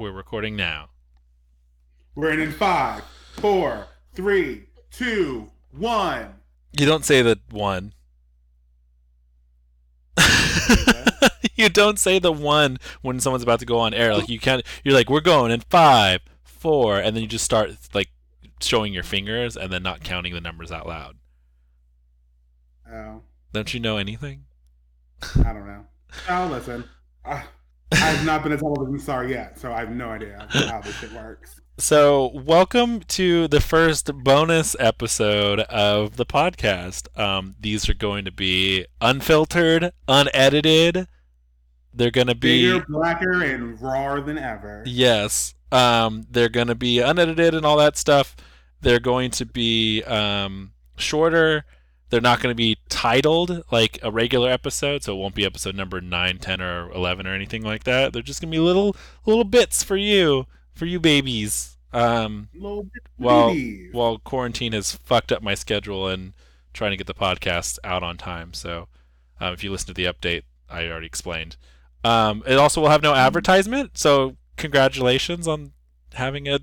We're recording now. We're in in five, four, three, two, one. You don't say the one. you don't say the one when someone's about to go on air. Like you can't. You're like, we're going in five, four, and then you just start like showing your fingers and then not counting the numbers out loud. Oh, Don't you know anything? I don't know. Oh, listen. I, I've not been a television star yet, so I have no idea how this shit works. So, welcome to the first bonus episode of the podcast. Um, these are going to be unfiltered, unedited. They're going to be Bigger, blacker, and rawer than ever. Yes. Um, they're going to be unedited and all that stuff. They're going to be um, shorter. They're not going to be titled like a regular episode, so it won't be episode number 9, 10, or 11 or anything like that. They're just going to be little little bits for you, for you babies. Um, Little bit Well, babies. well, quarantine has fucked up my schedule and trying to get the podcast out on time. So, um, if you listen to the update, I already explained. Um, it also will have no advertisement. So, congratulations on having a,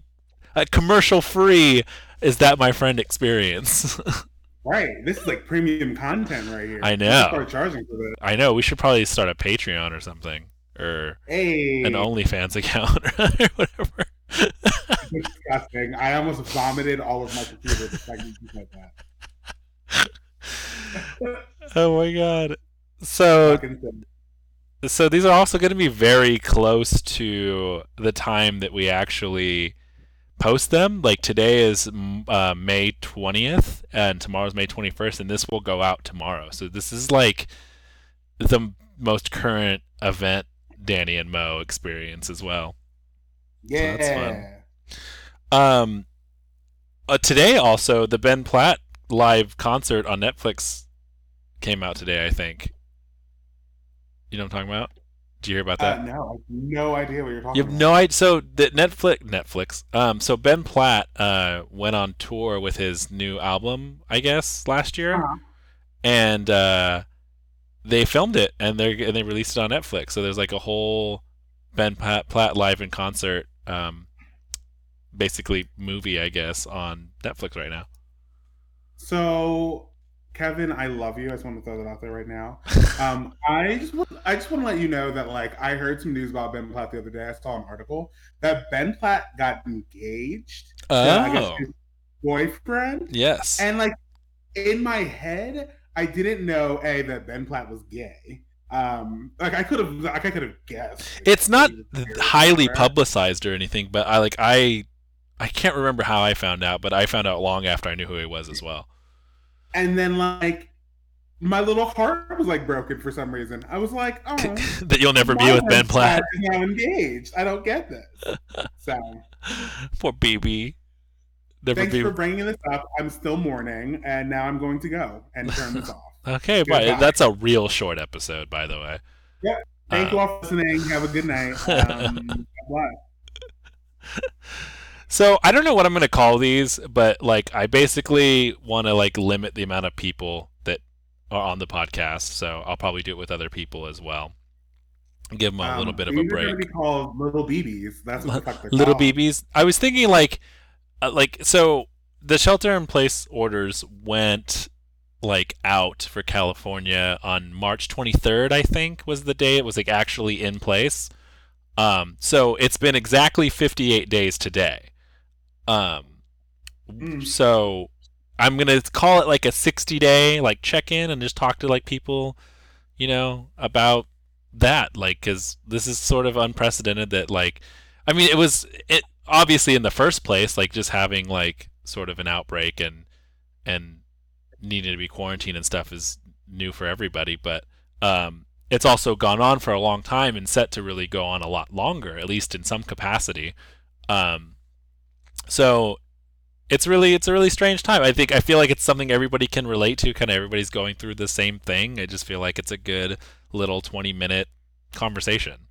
a commercial free. Is that my friend experience? right. This is like premium content right here. I know. Start charging for this. I know we should probably start a Patreon or something, or Hey, an OnlyFans account or whatever. disgusting. I almost vomited all of my computer the second you said that. oh my god! So so these are also going to be very close to the time that we actually post them. Like today is uh, May 20th and tomorrow's May 21st and this will go out tomorrow. So this is like the most current event Danny and Mo experience as well. yeah. that's fun. Um uh, today also the Ben Platt live concert on Netflix came out today, I think. You know what I'm talking about? Did you hear about that? Uh, no, I have no idea what you're talking You have about. no idea. So the Netflix, Netflix. Um, so Ben Platt uh went on tour with his new album, I guess, last year, Uh-huh. and uh, they filmed it and they and they released it on Netflix. So there's like a whole Ben Platt, Platt live in concert, um, basically movie, I guess, on Netflix right now. So, Kevin, I love you. I just want to throw that out there right now. Um, I just want, I just want to let you know that like I heard some news about Ben Platt the other day. I saw an article that Ben Platt got engaged. to, I guess, Oh, his boyfriend. yes. And like in my head, I didn't know a that Ben Platt was gay. Um, like I could have, like I could have guessed. it's not He was gay or highly publicized or anything, but I like I I can't remember how I found out, but I found out long after I knew who he was as well. And then like my little heart was like broken for some reason. I was like, oh. that you'll never be with Ben Platt. now engaged. I don't get this. So Poor baby. Never thanks be. for bringing this up. I'm still mourning, and now I'm going to go and turn this off. Okay, but Goodbye. that's a real short episode, by the way. Thank Uh, you all for listening. Have a good night. Um. So I don't know what I'm gonna call these, but like I basically want to like limit the amount of people that are on the podcast. So I'll probably do it with other people as well. Give them a little Um, bit of a are gonna break. be called little BBs. That's what the little called. BBs. I was thinking like, uh, like so the shelter in place orders went like out for California on March 23rd. I think was the day it was like actually in place. Um, so it's been exactly 58 days today. Um, Mm. so I'm gonna call it like a 60 day like check in and just talk to like people, you know, about that like because this is sort of unprecedented that like i mean it was it obviously in the first place like just having like sort of an outbreak and and needing to be quarantined and stuff is new for everybody but um it's also gone on for a long time and set to really go on a lot longer at least in some capacity um so it's really it's a really strange time. I think i feel like it's something everybody can relate to kind of everybody's going through the same thing. I just feel like it's a good little 20 minute conversation.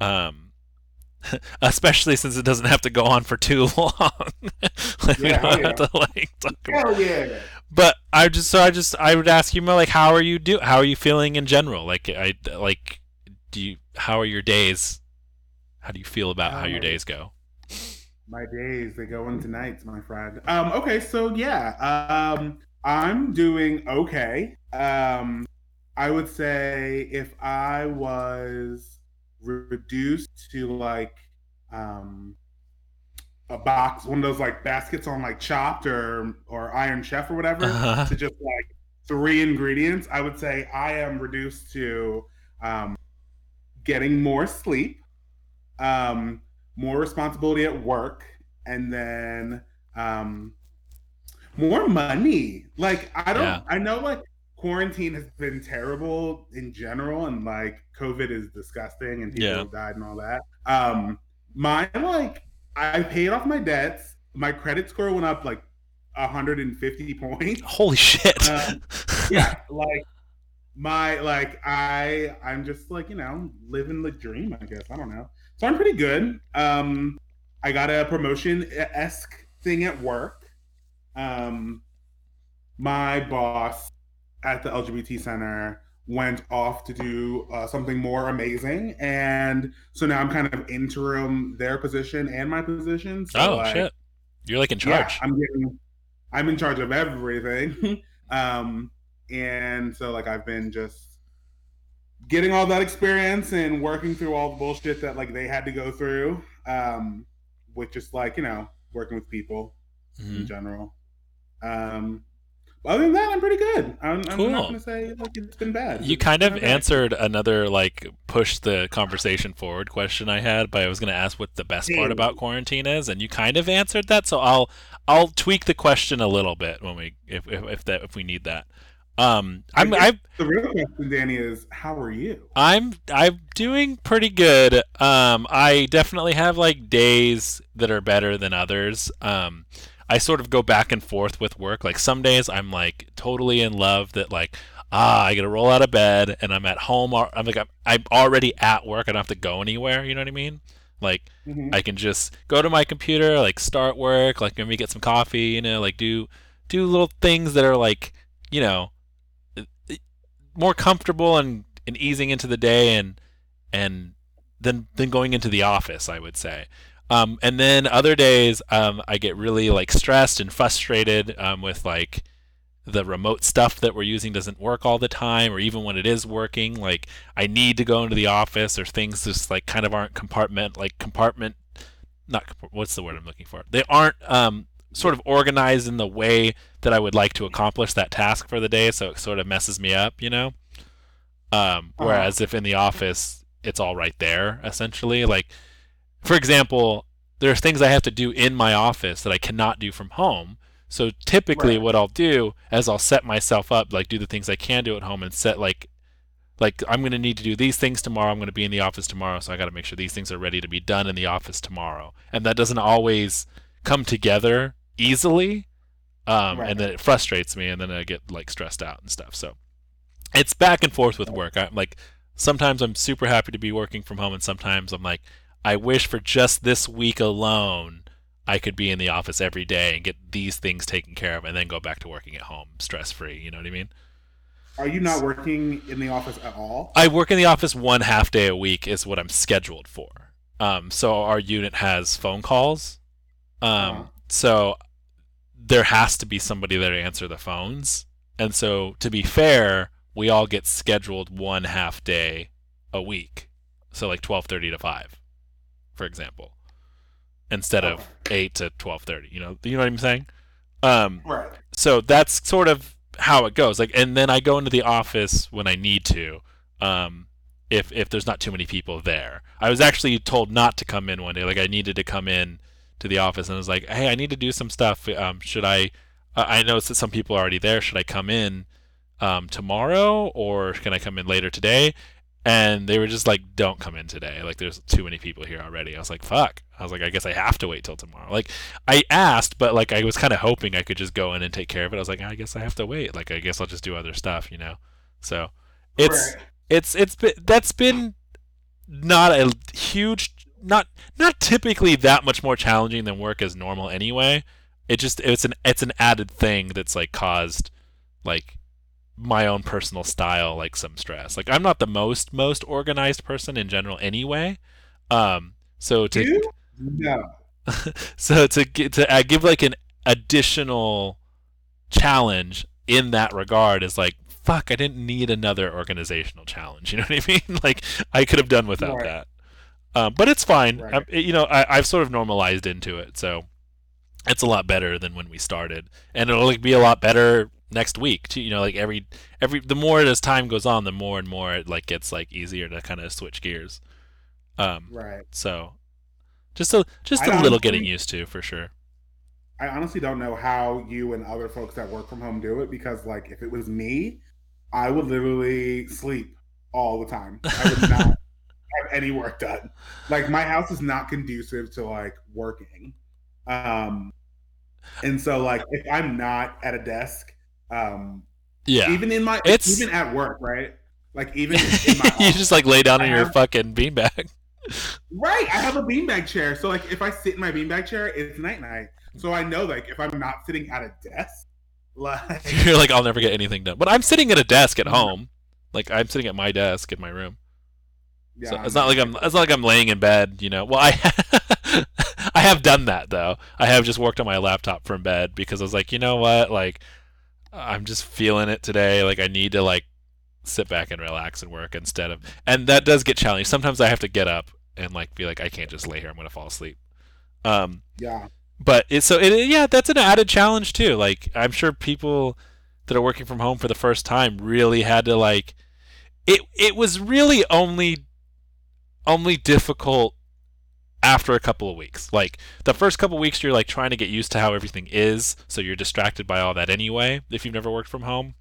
Um especially since it doesn't have to go on for too long. Like, Yeah, don't have to like talk about Hell yeah. but I just so I just I would ask you more like how are you do how are you feeling in general? Like I like do you how are your days? How do you feel about how your Um, days go? My days, they go into nights, my friend. Um, okay, so yeah, um, I'm doing okay. Um, I would say if I was reduced to like um a box, one of those like baskets on like Chopped or or Iron Chef or whatever, Uh-huh. to just like three ingredients, I would say I am reduced to um getting more sleep, um, more responsibility at work, and then um, more money. Like I don't, Yeah. I know like quarantine has been terrible in general, and like COVID is disgusting, and people Yeah. have died and all that. Um, my like, I paid off my debts. My credit score went up like 150 points Holy shit. Um, yeah like my like i i'm just like you know living the dream i guess i don't know so i'm pretty good um i got a promotion esque thing at work um my boss at the lgbt center went off to do uh, something more amazing and so now i'm kind of interim their position and my position so oh like, shit. You're like in yeah, charge. I'm getting I'm in charge of everything. um and so like I've been just getting all that experience and working through all the bullshit that like they had to go through. Um with just like, you know, working with people in Mhm. general. Um other than that, I'm pretty good. I'm, I'm Cool. not gonna say like it's been bad. You kind of okay. answered another like push the conversation forward question I had, but I was going to ask what the best part about quarantine is, and you kind of answered that. So I'll I'll tweak the question a little bit when we if if, if that if we need that. Um, I'm I The real question, Danny, is how are you? I'm I'm doing pretty good. Um, I definitely have like days that are better than others. Um, I sort of go back and forth with work. Like some days I'm like totally in love that like ah I get to roll out of bed and I'm at home. I'm like I'm, I'm already at work. I don't have to go anywhere. You know what I mean? Like Mhm. I can just go to my computer, like start work, like maybe get some coffee, you know, like do do little things that are like, you know, more comfortable and, and easing into the day and and then then going into the office, I would say. Um, and then other days, um, I get really like stressed and frustrated um, with like the remote stuff that we're using doesn't work all the time, or even when it is working, like I need to go into the office, or things just like kind of aren't compartment like compartment, not what's the word I'm looking for? They aren't um, sort of organized in the way that I would like to accomplish that task for the day, so it sort of messes me up, you know. Um, Uh-huh. whereas if in the office, it's all right there, essentially. Like, for example, there are things I have to do in my office that I cannot do from home. So typically, Right. what I'll do is I'll set myself up, like do the things I can do at home, and set like, like I'm gonna need to do these things tomorrow. I'm gonna be in the office tomorrow, so I got to make sure these things are ready to be done in the office tomorrow. And that doesn't always come together easily, um, Right. and then it frustrates me, and then I get like stressed out and stuff. So it's back and forth with work. I'm like sometimes I'm super happy to be working from home, and sometimes I'm like, I wish for just this week alone I could be in the office every day and get these things taken care of, and then go back to working at home stress free. You know what I mean? Are you not working in the office at all? I work in the office one half day a week is what I'm scheduled for. Um, so our unit has phone calls. Um, Uh-huh. so there has to be somebody there to answer the phones. And so to be fair, we all get scheduled one half day a week. So like 12:30 to 5, for example. Instead of 8 to 12:30, you know, you know what I'm saying? Um, Right. so that's sort of how it goes like and then i go into the office when i need to um if if there's not too many people there i was actually told not to come in one day like i needed to come in to the office and i was like hey i need to do some stuff um should i i noticed that some people are already there should i come in um tomorrow or can i come in later today and they were just like don't come in today like there's too many people here already i was like fuck i was like i guess i have to wait till tomorrow like I asked, but like I was kind of hoping I could just go in and take care of it. I was like, I guess I have to wait. Like I guess I'll just do other stuff, you know. So it's Right. it's it's been that's been not a huge not not typically that much more challenging than work as normal anyway. It just it's an it's an added thing that's like caused like my own personal style like some stress. Like I'm not the most most organized person in general anyway. Um So to You? No. so to to uh, give like an additional challenge in that regard is like fuck I didn't need another organizational challenge you know what I mean like I could have done without Right. that um, but it's fine Right. um, it- you know I, I've sort of normalized into it so it's a lot better than when we started and it'll like be a lot better next week too you know like every every the more as time goes on the more and more it like gets like easier to kind of switch gears um Right. so just a just I a little honestly- getting used to for sure I honestly don't know how you and other folks that work from home do it because, like, if it was me, I would literally sleep all the time. I would not have any work done. Like, my house is not conducive to like working. Um, and so, like, if I'm not at a desk, um, yeah even in my It's- even at work, right? Like, even in my you just like lay down I in your have- fucking beanbag Right. I have a beanbag chair. So like if I sit in my beanbag chair, it's night night. So I know like if I'm not sitting at a desk, like you're like i'll never get anything done but i'm sitting at a desk at home like i'm sitting at my desk in my room yeah, so it's not like i'm it's not like i'm laying in bed you know. Well i i have done that though. I have just worked on my laptop from bed because i was like you know what? Like i'm just feeling it today. Like i need to like sit back and relax and work instead of and that does get challenging. Sometimes i have to get up and like be like i can't just lay here. I'm gonna fall asleep. Um yeah. but it, so it, yeah that's an added challenge too. Like i'm sure people that are working from home for the first time really had to like it it was really only only difficult after a couple of weeks. Like the first couple of weeks you're like trying to get used to how everything is so you're distracted by all that anyway if you've never worked from home.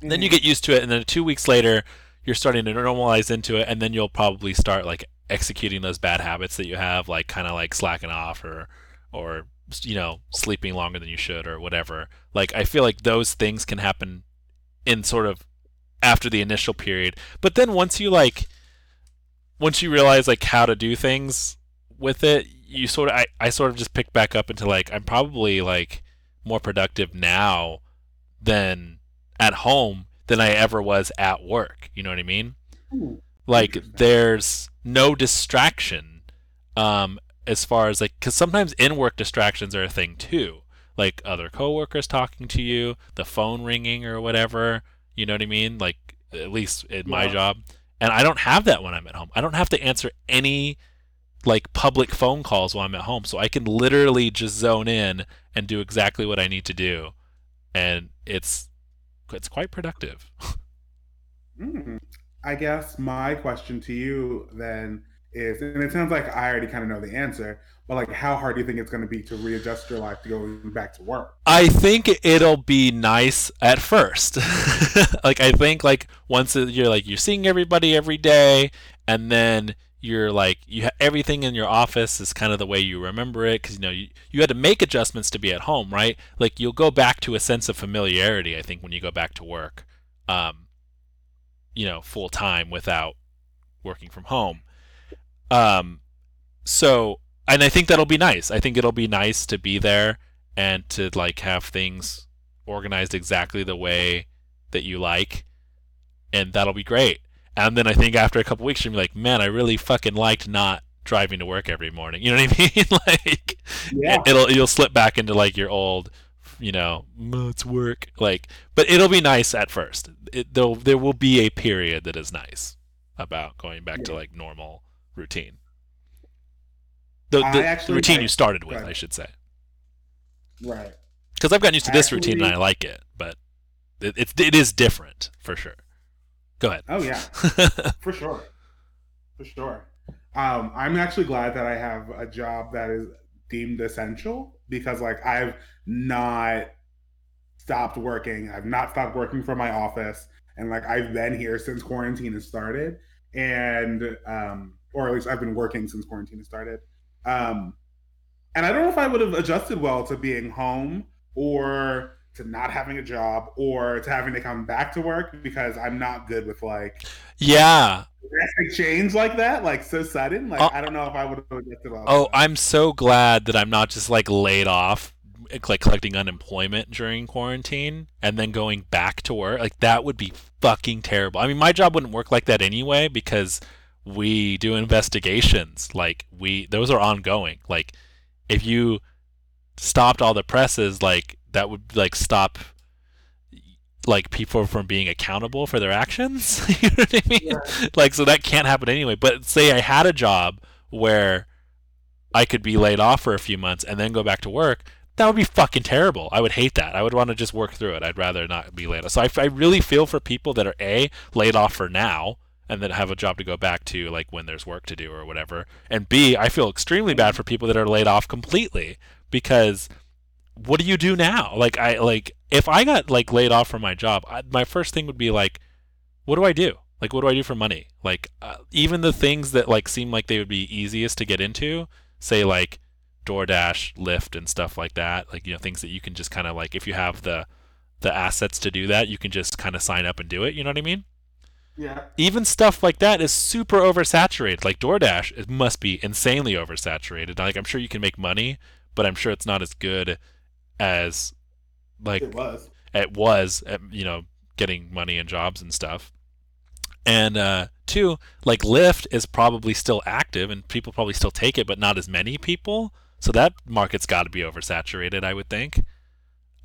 Then you mm-hmm. get used to it and then two weeks later you're starting to normalize into it and then you'll probably start like executing those bad habits that you have like kind of like slacking off or or you know sleeping longer than you should or whatever. Like i feel like those things can happen in sort of after the initial period. But then once you like once you realize like how to do things with it you sort of I, I sort of just pick back up into like i'm probably like more productive now than at home than i ever was at work. You know what i mean? Ooh, like there's no distraction um as far as like because sometimes in work distractions are a thing too. Like other coworkers talking to you the phone ringing or whatever. You know what i mean? Like at least in my job and i don't have that when i'm at home. I don't have to answer any like public phone calls while i'm at home. So i can literally just zone in and do exactly what i need to do. And it's it's quite productive. Mm. I guess my question to you then is, and it sounds like I already kind of know the answer, but like, how hard do you think it's going to be to readjust your life to going back to work? I think it'll be nice at first. like I think like once you're like you're seeing everybody every day, and then you're like you ha- everything in your office is kind of the way you remember it because you know you, you had to make adjustments to be at home, right? Like you'll go back to a sense of familiarity. I think when you go back to work, um, you know, full time without working from home. Um, so and I think that'll be nice. I think it'll be nice to be there and to like have things organized exactly the way that you like. And that'll be great. And then i think after a couple weeks you'll be like man i really fucking liked not driving to work every morning. You know what i mean? Like Yeah. it'll you'll slip back into like your old you know "Mm, it's work. Like but it'll be nice at first. It, there'll, there will be a period that is nice about going back to like normal routine the, the, actually routine like- you started with ahead. i should say Right. because I've gotten used to I this routine and I like it, but it, it's it is different for sure. Go ahead. Oh, yeah. For sure. For sure. Um, I'm actually glad that I have a job that is deemed essential because, like, I've not stopped working. I've not stopped working from my office. And, like, I've been here since quarantine has started. And, um, or at least I've been working since quarantine has started. Um, and I don't know if I would have adjusted well to being home or to not having a job or to having to come back to work because I'm not good with, like, yeah. drastic change like that, like so sudden. Like Oh. I don't know if I would have adjusted well. Oh, I'm so glad that I'm not just like laid off, like collecting unemployment during quarantine and then going back to work. Like that would be fucking terrible. I mean, my job wouldn't work like that anyway because we do investigations. Like we those are ongoing. Like if you stopped all the presses, like that would like stop like people from being accountable for their actions. you know what I mean? Yeah. Like so that can't happen anyway. But say I had a job where I could be laid off for a few months and then go back to work, that would be fucking terrible. I would hate that. I would want to just work through it. I'd rather not be laid off. So I, I really feel for people that are a laid off for now and then have a job to go back to like when there's work to do or whatever. And B, I feel extremely bad for people that are laid off completely because what do you do now? Like I like if I got like laid off from my job, I, my first thing would be like what do I do? Like what do I do for money? Like uh, even the things that like seem like they would be easiest to get into, say like DoorDash, Lyft, and stuff like that. Like you know things that you can just kind of like if you have the the assets to do that, you can just kind of sign up and do it. You know what I mean? Yeah. Even stuff like that is super oversaturated. Like DoorDash, it must be insanely oversaturated. Like I'm sure you can make money, but I'm sure it's not as good as like it was. It was, at, you know, getting money and jobs and stuff. And uh, two, like Lyft is probably still active and people probably still take it, but not as many people. So that market's got to be oversaturated, I would think.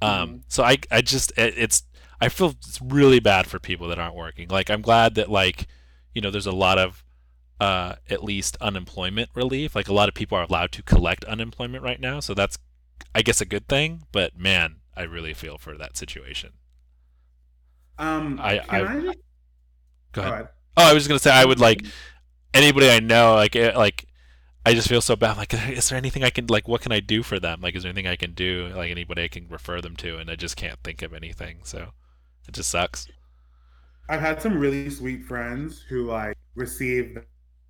Um, mm-hmm. So I, I just, it, it's, I feel it's really bad for people that aren't working. Like I'm glad that like, you know, there's a lot of, uh, at least unemployment relief. Like a lot of people are allowed to collect unemployment right now, so that's, I guess, a good thing. But man, I really feel for that situation. Um, I, I, I just... go, ahead. go ahead. Oh, I was just gonna say I would like anybody I know, like eh, like I just feel so bad. Like, is there anything I can like? What can I do for them? Like, is there anything I can do? Like, anybody I can refer them to? And I just can't think of anything. So, it just sucks. I've had some really sweet friends who like received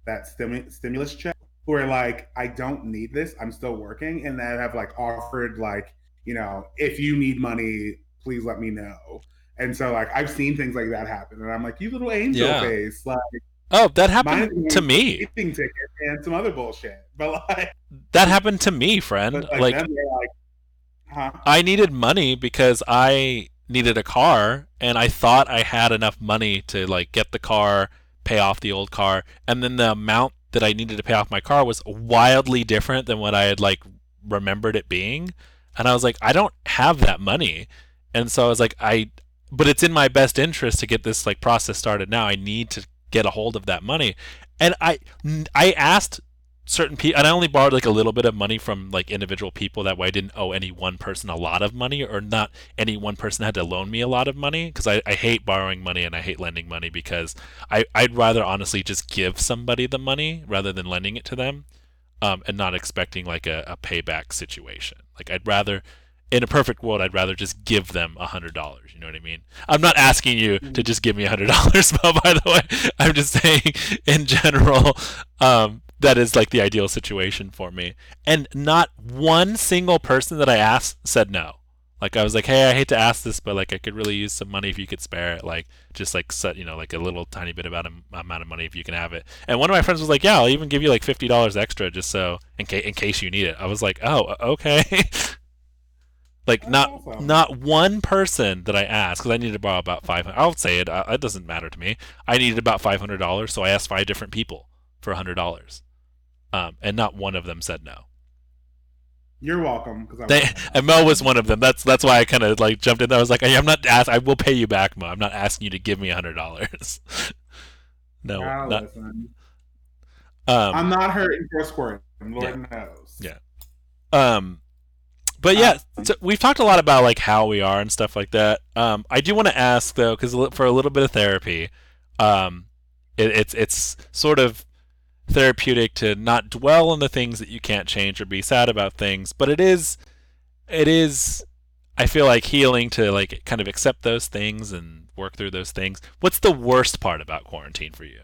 that stimu- stimulus check who are like, I don't need this. I'm still working, and that have like offered like, you know, if you need money, please let me know. And so like I've seen things like that happen, and I'm like, you little angel yeah. face, like Oh, that happened to me. Ticket and some other bullshit, but like that happened to me, friend. Like, like, like huh? I needed money because I needed a car, and I thought I had enough money to like get the car, pay off the old car, and then the amount that I needed to pay off my car was wildly different than what I had like remembered it being, and I was like, I don't have that money, and so I was like, I. But it's in my best interest to get this like process started now. I need to get a hold of that money. And I I asked certain people, and I only borrowed like a little bit of money from like individual people. That way, I didn't owe any one person a lot of money, or not any one person had to loan me a lot of money. Because I, I hate borrowing money and I hate lending money because I I'd rather honestly just give somebody the money rather than lending it to them, um, and not expecting like a, a payback situation. Like I'd rather in a perfect world, I'd rather just give them a hundred dollars. You know what I mean? I'm not asking you to just give me a hundred dollars, by the way. I'm just saying, in general, um, that is like the ideal situation for me. And not one single person that I asked said no. Like I was like, hey, I hate to ask this, but like I could really use some money if you could spare it. Like just like set, you know, like a little tiny bit about a, amount of money if you can have it. And one of my friends was like, yeah, I'll even give you like fifty dollars extra just so in case in case you need it. I was like, oh, okay. Like not awesome. not one person that I asked because I needed to borrow about five hundred. I'll say it. Uh, it doesn't matter to me. I needed about five hundred dollars, so I asked five different people for hundred dollars, um, and not one of them said no. You're welcome. They, and Mo was one of them. That's that's why I kind of like jumped in. There. I was like, I'm not ask. I will pay you back, Mo. I'm not asking you to give me a hundred dollars. no, not, um, I'm not hurting for squirting. Lord yeah. knows. Yeah. Um but yeah, so we've talked a lot about like how we are and stuff like that. Um, I do want to ask though, because for a little bit of therapy, um, it, it's it's sort of therapeutic to not dwell on the things that you can't change or be sad about things, but it is it is I feel like healing to like kind of accept those things and work through those things. What's the worst part about quarantine for you?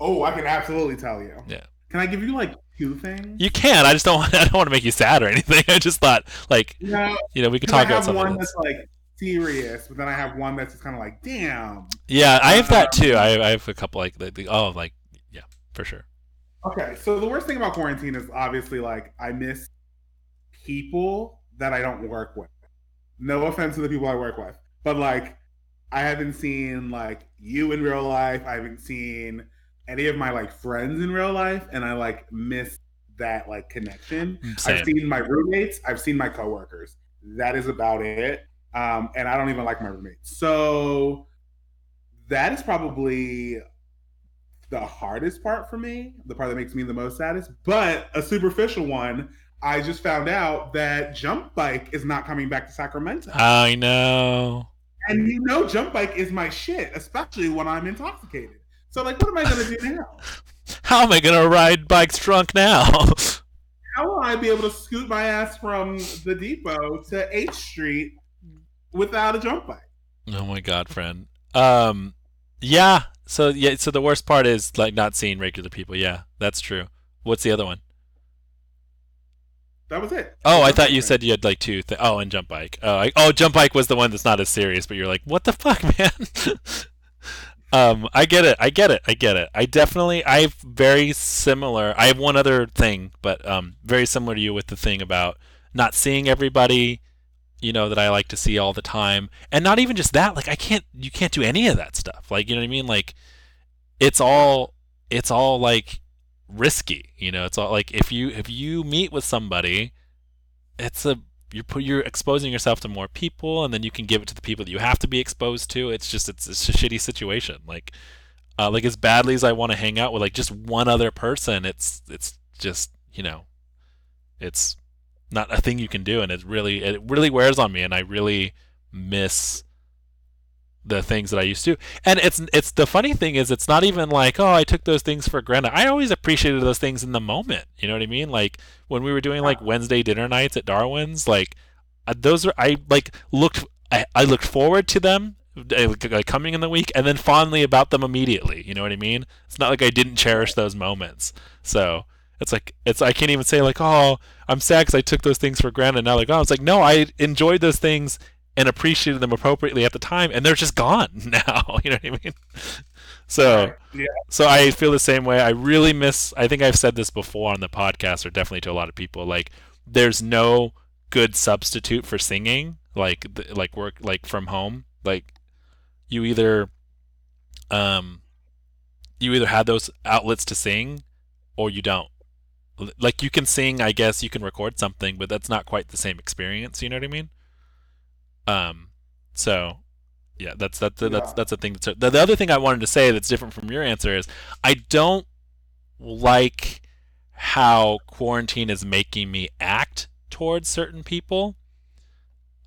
Oh, I can absolutely tell you. Yeah. Can I give you like two things? You can. I just don't. Want, I don't want to make you sad or anything. I just thought like no, you know we could talk about something. one that's like serious, but then I have one that's just kind of like damn. Yeah, I have that um, too. I, I have a couple like the, the, oh like for sure. Okay, so the worst thing about quarantine is obviously like I miss people that I don't work with. No offense to the people I work with, but like I haven't seen like you in real life. I haven't seen any of my like friends in real life, and I like miss that like connection. Mm, Same. I've seen my roommates, I've seen my coworkers. That is about it. Um, and I don't even like my roommates. So that is probably the hardest part for me, the part that makes me the most saddest. But a superficial one, I just found out that Jump Bike is not coming back to Sacramento. I know. And you know, Jump Bike is my shit, especially when I'm intoxicated. So, like, what am I going to do now? How am I gonna ride bikes drunk now? How will I be able to scoot my ass from the depot to H Street without a jump bike? oh my god, friend. Um, yeah. So yeah. So the worst part is like not seeing regular people. Yeah, that's true. What's the other one? That was it. Oh, I thought you said you had like two. Th- oh, and jump bike. Oh, I- oh, jump bike was the one that's not as serious. But you're like, what the fuck, man? um, I get it. I get it. I get it. I definitely. I've very similar. I have one other thing, but um, very similar to you with the thing about not seeing everybody. You know that I like to see all the time, and not even just that. Like I can't. You can't do any of that stuff. Like you know what I mean. Like it's all. It's all like risky. You know, it's all like if you if you meet with somebody, it's a you're put you're exposing yourself to more people, and then you can give it to the people that you have to be exposed to. It's just it's, it's a shitty situation. Like, uh, like as badly as I want to hang out with like just one other person, it's it's just you know, it's not a thing you can do, and it really it really wears on me, and I really miss the things that I used to. And it's it's the funny thing is it's not even like, oh, I took those things for granted. I always appreciated those things in the moment. You know what I mean? Like when we were doing like Wednesday dinner nights at Darwin's, like uh, those are I like looked I, I looked forward to them uh, like coming in the week and then fondly about them immediately. You know what I mean? It's not like I didn't cherish those moments. So it's like it's I can't even say like oh I'm sad because I took those things for granted. Now like oh it's like no I enjoyed those things and appreciated them appropriately at the time, and they're just gone now. You know what I mean? So, Yeah. so I feel the same way. I really miss. I think I've said this before on the podcast, or definitely to a lot of people. Like, there's no good substitute for singing. Like, like work, like from home. Like, you either, um, you either have those outlets to sing, or you don't. Like, you can sing. I guess you can record something, but that's not quite the same experience. You know what I mean? Um, so yeah, that's that's that's Yeah. that's a thing. That's the, the other thing I wanted to say that's different from your answer is I don't like how quarantine is making me act towards certain people.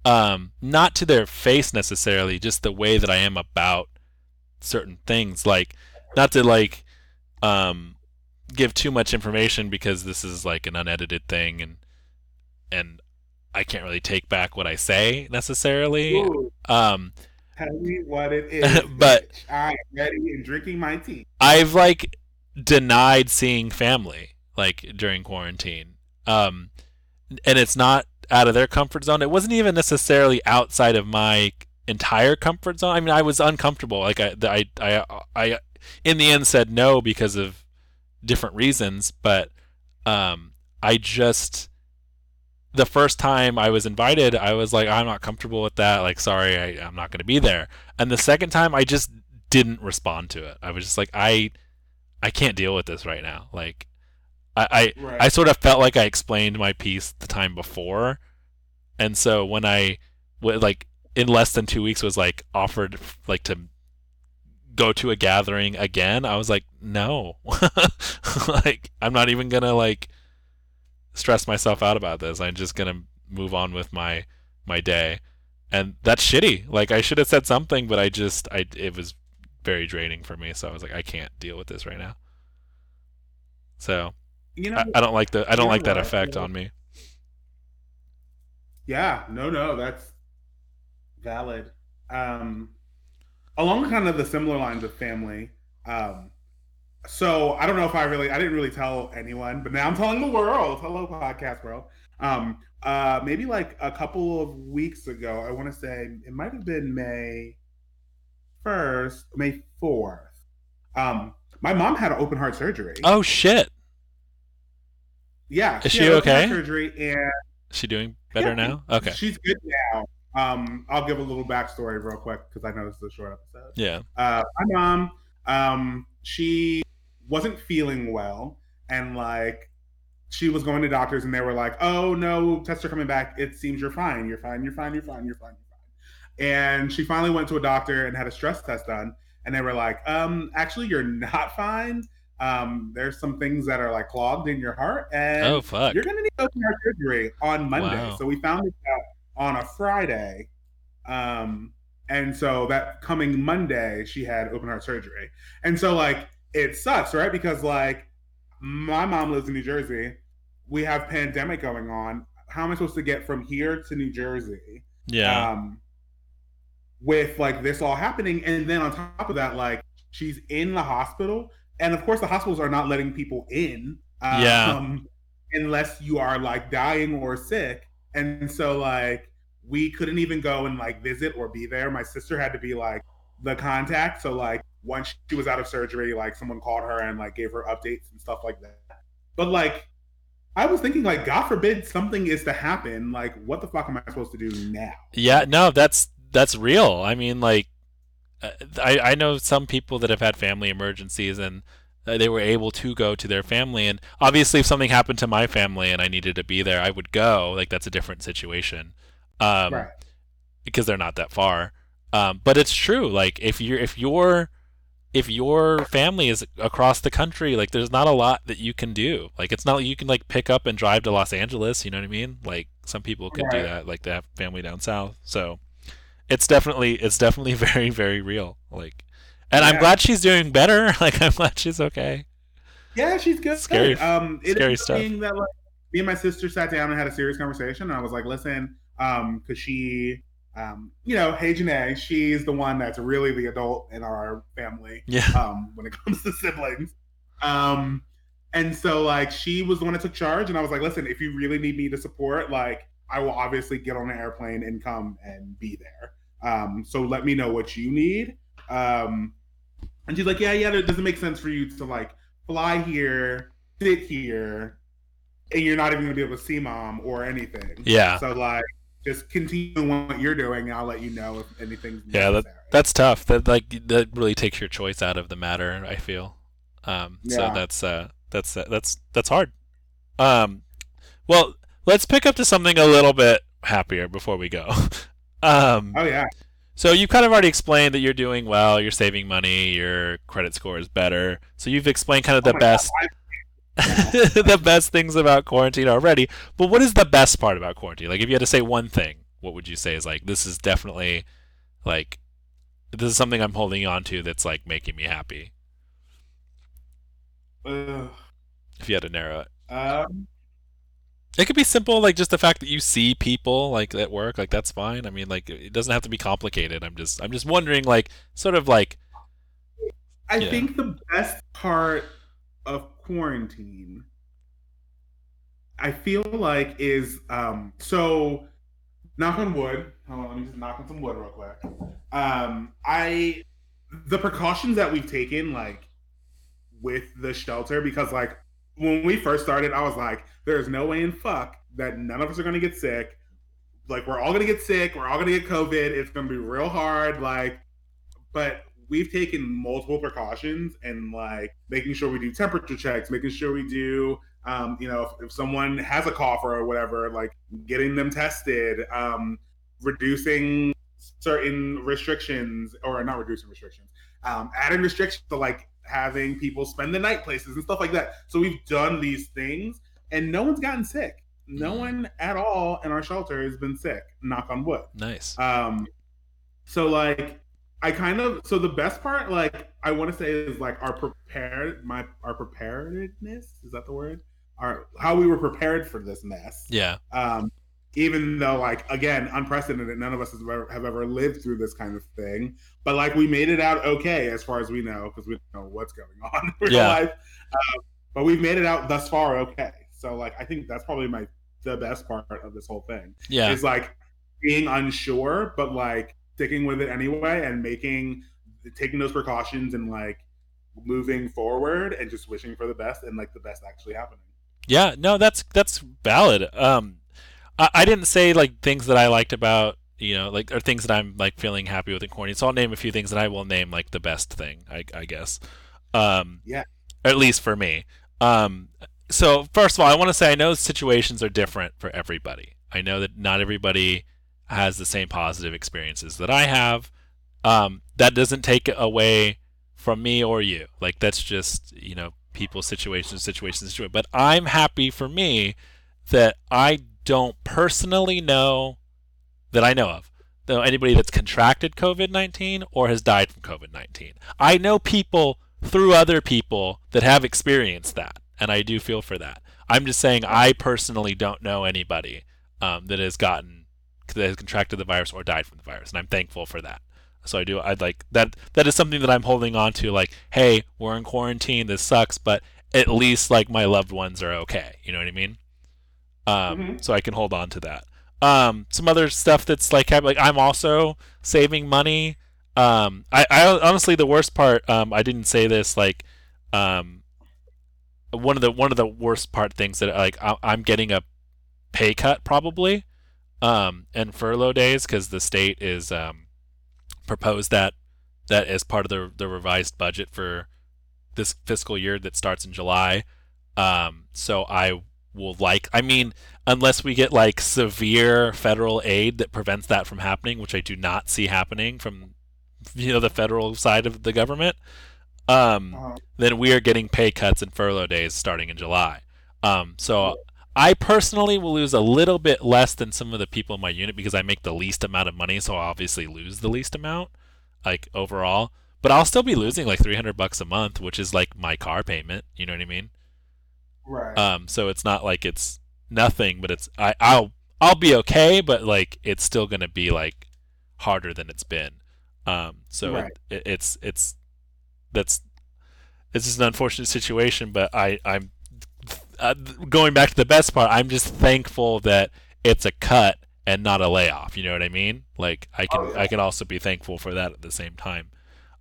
Um, not to their face necessarily, just the way that I am about certain things. Like, not to like, um, give too much information because this is like an unedited thing and and I can't really take back what I say necessarily. Ooh, Um, tell me what it is. But- I'm ready and drinking my tea. I've like denied seeing family like during quarantine. Um, and it's not out of their comfort zone. It wasn't even necessarily outside of my entire comfort zone. I mean, I was uncomfortable. Like I, I, I, I, in the end said no because of different reasons. But um, I just the first time I was invited, I was like, I'm not comfortable with that. Like, sorry, I, I'm not going to be there. And the second time, I just didn't respond to it. I was just like, I, I can't deal with this right now. Like, I, I, Right. I sort of felt like I explained my piece the time before, and so when I, like, in less than two weeks was like offered like to go to a gathering again, I was like, no, like I'm not even gonna like stress myself out about this. I'm just gonna move on with my my day, and that's shitty. Like I should have said something, but I just I it was very draining for me. So I was like, I can't deal with this right now. So you know, I, I don't like the I don't like that effect Yeah. on me. Yeah, no, no, that's valid. Um, along kind of the similar lines of family. Um, so I don't know if I really, I didn't really tell anyone, but now I'm telling the world. Hello, podcast world. Um, uh, maybe like a couple of weeks ago, I want to say it might have been May first, May fourth. Um, my mom had an open heart surgery. Oh shit! yeah, is had she okay? Surgery and Is she doing better Yeah, now? Okay. She's good now. Um, I'll give a little backstory real quick because I know this is a short episode. Yeah. Uh, my mom, um, she wasn't feeling well, and like she was going to doctors, and they were like, "Oh no, tests are coming back. It seems you're fine. You're fine. You're fine. You're fine. You're fine. You're fine." And she finally went to a doctor and had a stress test done, and they were like, "Um, actually, you're not fine." Um, there's some things that are like clogged in your heart, and oh fuck, you're gonna need open heart surgery on Monday. Wow. So we found this out on a Friday, um, and so that coming Monday she had open heart surgery, and so like it sucks, right? Because like my mom lives in New Jersey, we have pandemic going on. How am I supposed to get from here to New Jersey? yeah, um, with like this all happening, and then on top of that, like she's in the hospital, and of course the hospitals are not letting people in, um, Yeah. unless you are like dying or sick, and so like we couldn't even go and like visit or be there. My sister had to be like the contact, so like once she was out of surgery, like someone called her and like gave her updates and stuff like that. But like I was thinking, like, God forbid something is to happen. Like, what the fuck am I supposed to do now? yeah. No, that's that's real. I mean, like, uh, I I know some people that have had family emergencies and uh, they were able to go to their family, and obviously, if something happened to my family and I needed to be there, I would go. Like, that's a different situation. Um, right. because they're not that far. Um, but it's true. Like if you're if your if your family is across the country, like there's not a lot that you can do. Like it's not like you can like pick up and drive to Los Angeles. You know what I mean? Like some people could do that. Like they have family down south. So it's definitely it's definitely very very real. Like, and I'm glad she's doing better. Like I'm glad she's okay. Yeah, she's good. Scary- Um, it scary stuff. being that like me and my sister sat down and had a serious conversation, and I was like, "Listen, um, because she, um, you know, hey Janae, she's the one that's really the adult in our family, Yeah. um, when it comes to siblings, um." And so, like, she was the one that took charge, and I was like, "Listen, if you really need me to support, like, I will obviously get on an airplane and come and be there. Um, so let me know what you need." Um, and she's like, "Yeah, yeah, it doesn't make sense for you to like fly here, sit here, and you're not even gonna be able to see mom or anything. Yeah. So like, just continue what you're doing, and I'll let you know if anything's Yeah, necessary. That's tough. That like that really takes your choice out of the matter. I feel. Um, So that's uh, that's uh, that's that's hard. Um, well, let's pick up to something a little bit happier before we go. um, oh yeah, so you've kind of already explained that you're doing well. You're saving money. Your credit score is better. So you've explained kind of the Oh best the best things about quarantine already. But what is the best part about quarantine? Like, if you had to say one thing, what would you say is like this is definitely like this is something I'm holding on to that's like making me happy. Ugh. If you had to narrow it, Um, it could be simple, like just the fact that you see people like at work, like that's fine. I mean, like it doesn't have to be complicated. I'm just I'm just wondering, like sort of like I Yeah. think the best part of quarantine, I feel like, is um, so. Knock on wood. Hold on, let me just knock on some wood real quick. Um, I the precautions that we've taken, like with the shelter, because like when we first started, I was like, "There's no way in fuck that none of us are gonna get sick. Like we're all gonna get sick. We're all gonna get COVID. It's gonna be real hard. Like but we've taken multiple precautions and like making sure we do temperature checks, making sure we do, um, you know, if, if someone has a cough or whatever, like getting them tested, um, reducing certain restrictions or not reducing restrictions, um, adding restrictions to like having people spend the night places and stuff like that. So we've done these things and no one's gotten sick. No Mhm. one at all in our shelter has been sick. Knock on wood. nice. Um, so like I kind of so the best part like I want to say is like our prepared my our preparedness is that the word our how we were prepared for this mess. Yeah. Um, even though like again unprecedented, none of us have ever, have ever lived through this kind of thing, but like we made it out okay as far as we know because we don't know what's going on in real Yeah. life. Um, but we've made it out thus far okay. So like I think that's probably my the best part of this whole thing Yeah. is like being unsure, but like sticking with it anyway and making taking those precautions and like moving forward and just wishing for the best and like the best actually happening. Yeah, no, that's that's valid. Um, I, I didn't say like things that I liked about you know like or things that I'm like feeling happy with in corny. So I'll name a few things, and I will name like the best thing, I, I guess. Um, Yeah. at least for me. Um, so first of all, I want to say I know situations are different for everybody. I know that not everybody has the same positive experiences that I have. Um, that doesn't take away from me or you. Like that's just you know people's situations, situations, situations. But I'm happy for me that I don't personally know that I know of though anybody that's contracted COVID 19 or has died from COVID 19. I know people through other people that have experienced that, and I do feel for that. I'm just saying I personally don't know anybody um, that has gotten that has contracted the virus or died from the virus, and I'm thankful for that. So I do. I'd like that. That is something that I'm holding on to. Like, hey, we're in quarantine. This sucks, but at least like my loved ones are okay. You know what I mean? Um, mm-hmm. So I can hold on to that. Um, some other stuff that's like like I'm also saving money. Um, I, I honestly the worst part. Um, I didn't say this like, um, one of the one of the worst part things that like I, I'm getting a pay cut probably, um, and furlough days because the state is um, proposed that that as part of the the revised budget for this fiscal year that starts in July. Um, so I will like I mean unless we get like severe federal aid that prevents that from happening, which I do not see happening from you know the federal side of the government. Um, uh-huh. then we are getting pay cuts and furlough days starting in July. Um, so I personally will lose a little bit less than some of the people in my unit because I make the least amount of money, so I'll obviously lose the least amount, like overall. But I'll still be losing like 300 bucks a month, which is like my car payment. You know what I mean? Right. Um, so it's not like it's nothing, but it's I I'll I'll be okay, but like it's still gonna be like harder than it's been. Um, so right. it, it, it's it's that's it's just an unfortunate situation, but I I'm uh, going back to the best part. I'm just thankful that it's a cut and not a layoff. You know what I mean? Like I can oh, yeah. I can also be thankful for that at the same time.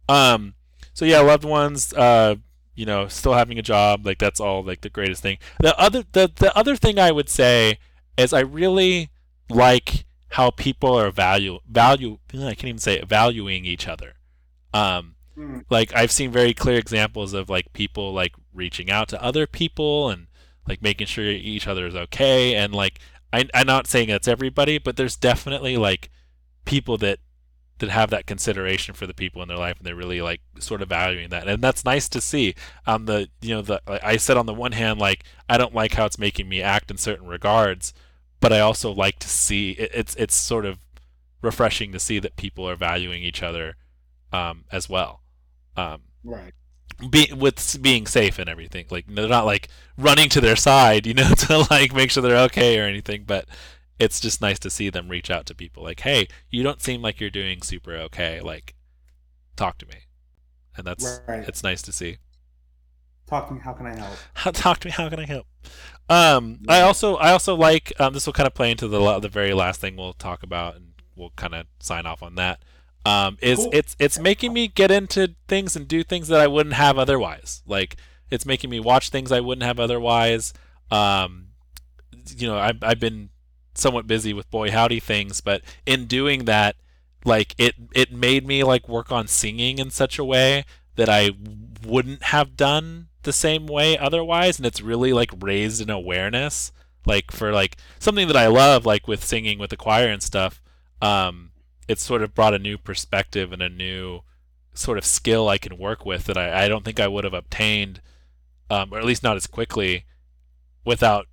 Um, so yeah, loved ones. Uh, you know, still having a job, like that's all like the greatest thing. The other the, the other thing I would say is I really like how people are value value I can't even say it, valuing each other. Um mm. like I've seen very clear examples of like people like reaching out to other people and like making sure each other is okay and like I, I'm not saying that's everybody, but there's definitely like people that that have that consideration for the people in their life and they're really like sort of valuing that. And that's nice to see. On the you know the i said on the one hand like i don't like how it's making me act in certain regards but i also like to see it, it's it's sort of refreshing to see that people are valuing each other um, as well. Um, right. be, with being safe and everything. Like they're not like running to their side you know to like make sure they're okay or anything but it's just nice to see them reach out to people like, "Hey, you don't seem like you're doing super okay. Like, talk to me." And that's right. it's nice to see. Talk to me. How can I help? talk to me. How can I help? Um, yeah. I also I also like um, this will kind of play into the the very last thing we'll talk about, and we'll kind of sign off on that. Um, is cool. it's it's making me get into things and do things that I wouldn't have otherwise. Like it's making me watch things I wouldn't have otherwise. Um, you know, I've I've been somewhat busy with boy howdy things, but in doing that, like it it made me like work on singing in such a way that I wouldn't have done the same way otherwise, and it's really like raised an awareness like for like something that I love, like with singing with the choir and stuff. Um, it's sort of brought a new perspective and a new sort of skill I can work with that I, I don't think I would have obtained, um, or at least not as quickly, without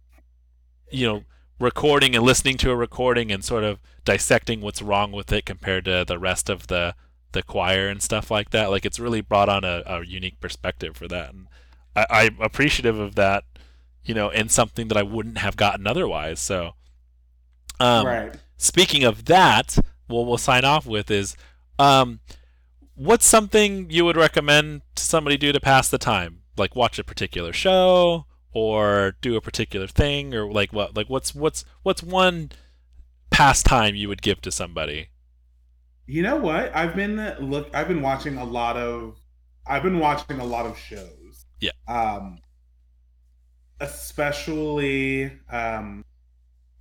you know recording and listening to a recording and sort of dissecting what's wrong with it compared to the rest of the the choir and stuff like that. Like it's really brought on a, a unique perspective for that, and I, I'm appreciative of that. You know, in something that I wouldn't have gotten otherwise. So, um, right. Speaking of that, what we'll sign off with is, um, what's something you would recommend to somebody do to pass the time? Like watch a particular show, or do a particular thing or like what like what's what's what's one pastime you would give to somebody? You know what? I've been look i've been watching a lot of i've been watching a lot of shows. Yeah. Um especially um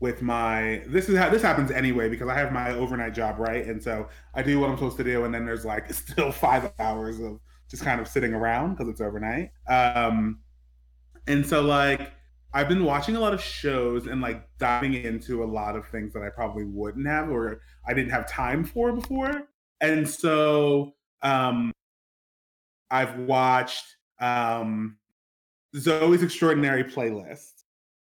with my this is how this happens anyway because i have my overnight job right? And so i do what i'm supposed to do and then there's like still five hours of just kind of sitting around because it's overnight. Um, and so like I've been watching a lot of shows and like diving into a lot of things that I probably wouldn't have or I didn't have time for before. And so um I've watched um Zoey's Extraordinary Playlist,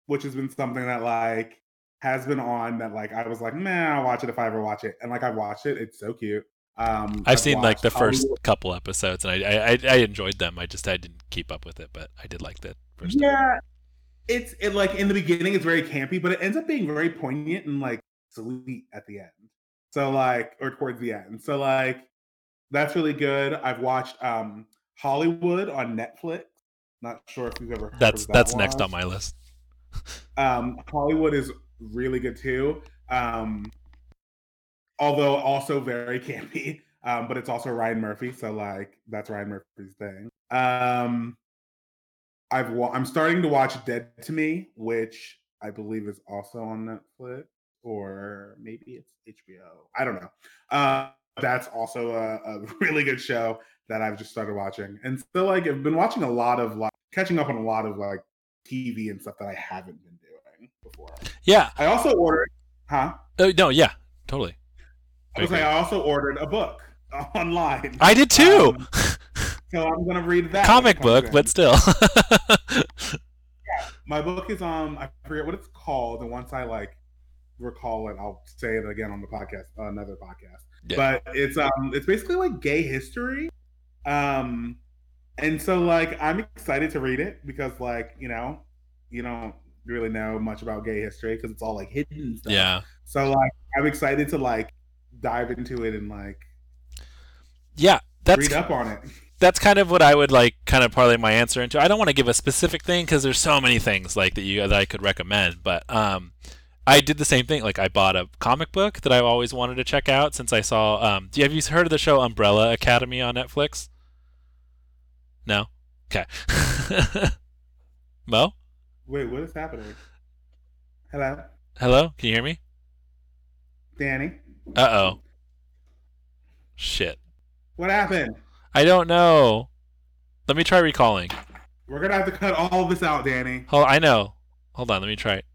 which has been something that like has been on that like I was like, man, I'll watch it if I ever watch it. And like I watched it. It's so cute. Um I've, seen like the first couple episodes, and I, I I enjoyed them. I just I didn't keep up with it, but I did like the first. Yeah. It's it like in the beginning it's very campy, but it ends up being very poignant and like sweet at the end. So like or towards the end. So like that's really good. I've watched um Hollywood on Netflix. Not sure if you've ever heard That's of that that's next on my list. Um, Hollywood is really good too. Um, although also very campy. Um, but it's also Ryan Murphy, so like that's Ryan Murphy's thing. Um, I've wa- I'm starting to watch Dead to Me, which I believe is also on Netflix, or maybe it's HBO. I don't know. Uh, that's also a, a really good show that I've just started watching, and so like I've been watching a lot of like catching up on a lot of like TV and stuff that I haven't been doing before. Yeah. I also ordered, huh? Oh, no. Yeah. Totally. I was Okay. like, I also ordered a book online. I did too. Um, so I'm gonna read that. Comic book, in. but still. yeah. my book is um I forget what it's called, and once I like recall it, I'll say it again on the podcast, uh, another podcast. Yeah. But it's um it's basically like gay history, um, and so like I'm excited to read it because like you know you don't really know much about gay history because it's all like hidden stuff. yeah. So like I'm excited to like dive into it and like Yeah. That's read up on it. that's kind of what I would like kind of parlay my answer into. I don't want to give a specific thing because there's so many things like that you that I could recommend, but um I did the same thing. Like I bought a comic book that I've always wanted to check out since I saw um do you have you heard of the show Umbrella Academy on Netflix? No? Okay. Mo? Wait, what is happening? Hello, Hello? Can you hear me? Danny. Uh-oh. Shit. What happened? I don't know. Let me try recalling. We're gonna have to cut all this out, Danny. Hold I know. Hold on, let me try it.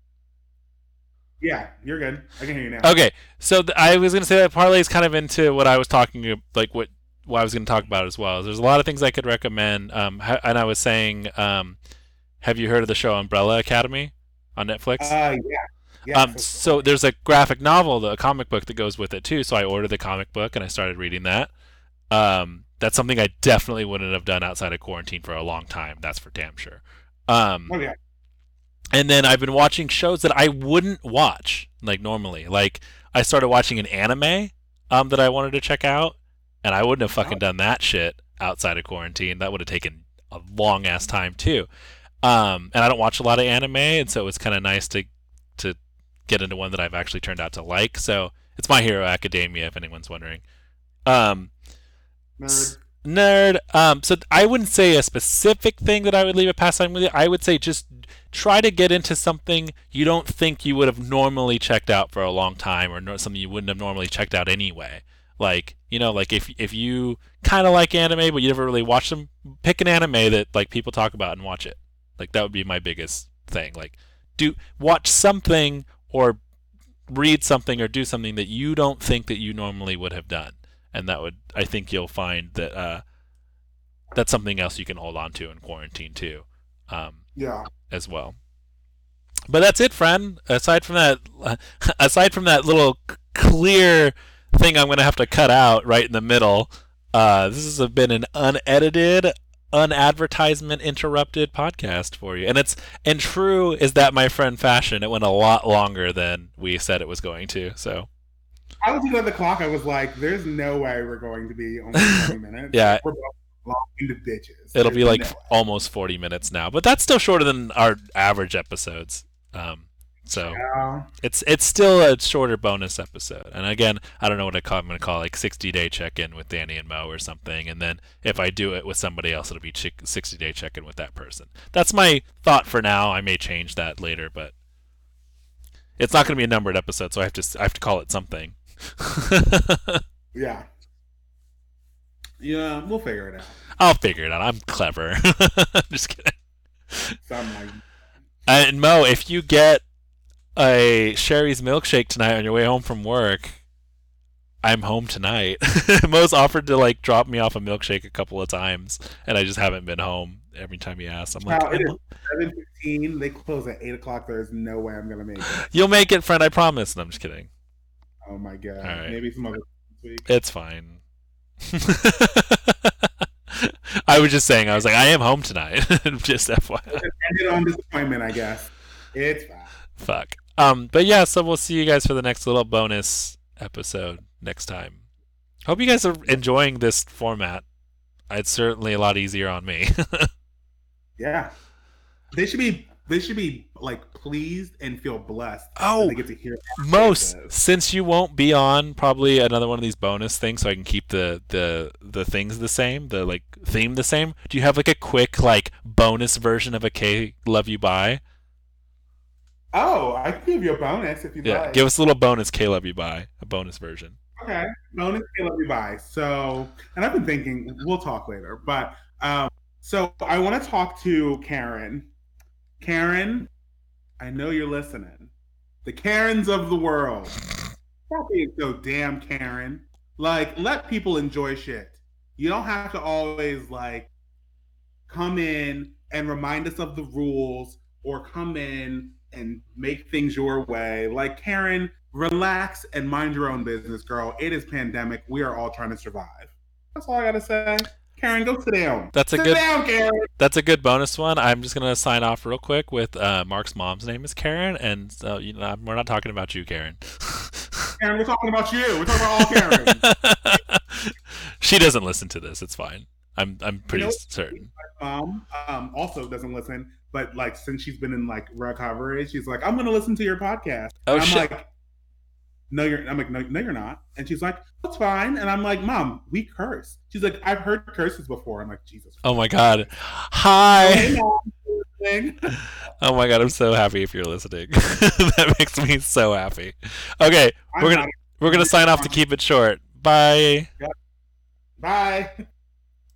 Yeah, you're good. I can hear you now. Okay, so th- I was gonna say that parlay is kind of into what I was talking like what what I was gonna talk about as well. There's a lot of things I could recommend. Um, ha- and I was saying, um, have you heard of the show Umbrella Academy on Netflix? Uh, yeah. Yeah. um, so there's a graphic novel, a comic book that goes with it too. So I ordered the comic book and I started reading that. Um, that's something I definitely wouldn't have done outside of quarantine for a long time. That's for damn sure. Um, oh yeah. and then I've been watching shows that I wouldn't watch like normally. Like I started watching an anime um that I wanted to check out, and I wouldn't have fucking done that shit outside of quarantine. That would have taken a long ass time too. Um, and I don't watch a lot of anime, and so it's kind of nice to to get into one that I've actually turned out to like. So it's My Hero Academia, if anyone's wondering. Um, Nerd. nerd. Um, so I wouldn't say a specific thing that I would leave a pastime with you. I would say just try to get into something you don't think you would have normally checked out for a long time, or something you wouldn't have normally checked out anyway. Like you know, like if if you kind of like anime but you never really watched them, pick an anime that like people talk about and watch it. Like that would be my biggest thing. Like do watch something or read something or do something that you don't think that you normally would have done and that would I think you'll find that uh, that's something else you can hold on to in quarantine too, um, Yeah. as well. But that's it, friend. Aside from that, aside from that little clear thing, I'm gonna have to cut out right in the middle. Uh, this has been an unedited, unadvertisement interrupted podcast for you, and it's and true is that my friend fashion. It went a lot longer than we said it was going to. So I was looking at the clock. I was like, "There's no way we're going to be only 20 minutes." Yeah. we're both long into ditches. It'll be like no almost 40 minutes now, but that's still shorter than our average episodes. Um, so Yeah. it's it's still a shorter bonus episode. And again, I don't know what I call. I'm gonna call it like 60 day check in with Danny and Mo or something. And then if I do it with somebody else, it'll be 60 day check in with that person. That's my thought for now. I may change that later, but it's not gonna be a numbered episode, so I have to I have to call it something. Yeah. Yeah, we'll figure it out. I'll figure it out. I'm clever. I'm just kidding. Something uh, like And Mo, if you get a Sherry's milkshake tonight on your way home from work, I'm home tonight. Mo's offered to like drop me off a milkshake a couple of times, and I just haven't been home. Every time he asks, I'm like, Wow, it "I'm- is seven fifteen. They close at eight o'clock. There's no way I'm gonna make it. "You'll make it, friend. I promise." And I'm just kidding. Oh my god. Right. Maybe some other week. It's fine. I was just saying. I was like, I am home tonight. just FYI. It ended on disappointment, I guess. It's fine. Fuck. Um, but yeah, so we'll see you guys for the next little bonus episode next time. Hope you guys are enjoying this format. It's certainly a lot easier on me. Yeah. They should be they should be like pleased and feel blessed. oh, they get to hear most since you won't be on probably another one of these bonus things, so I can keep the the the things the same, the like theme the same. Do you have like a quick like bonus version of a K Love You Bye? Oh, I can give you a bonus if you'd Yeah, like. give us a little bonus K Love You Bye, a bonus version. Okay, bonus can let me buy. So, and I've been thinking we'll talk later, but um, so I want to talk to Karen. Karen, I know you're listening. The Karens of the world. Stop being so damn Karen. Like, let people enjoy shit. You don't have to always like come in and remind us of the rules or come in and make things your way. Like Karen, relax and mind your own business, girl. It is pandemic. We are all trying to survive. That's all I gotta say. Karen, go sit down. That's a sit good- down, Karen. That's a good bonus one. I'm just gonna sign off real quick with uh, Mark's mom's name is Karen, and so you know we're not talking about you, Karen. Karen, we're talking about you. We're talking about all Karen. she doesn't listen to this. It's fine. I'm I'm pretty know- certain. mom um, also doesn't listen, but like since she's been in like recovery, she's like, I'm gonna listen to your podcast. Oh, and I'm shit. like, no, you're. I'm like, no, no, you're not. And she's like, that's fine. And I'm like, mom, we curse. She's like, I've heard curses before. I'm like, Jesus. Oh my god. Hi. Hey, Oh my god, I'm so happy if you're listening. that makes me so happy. Okay, I'm we're gonna we're gonna sign off to keep it short. Bye. Bye.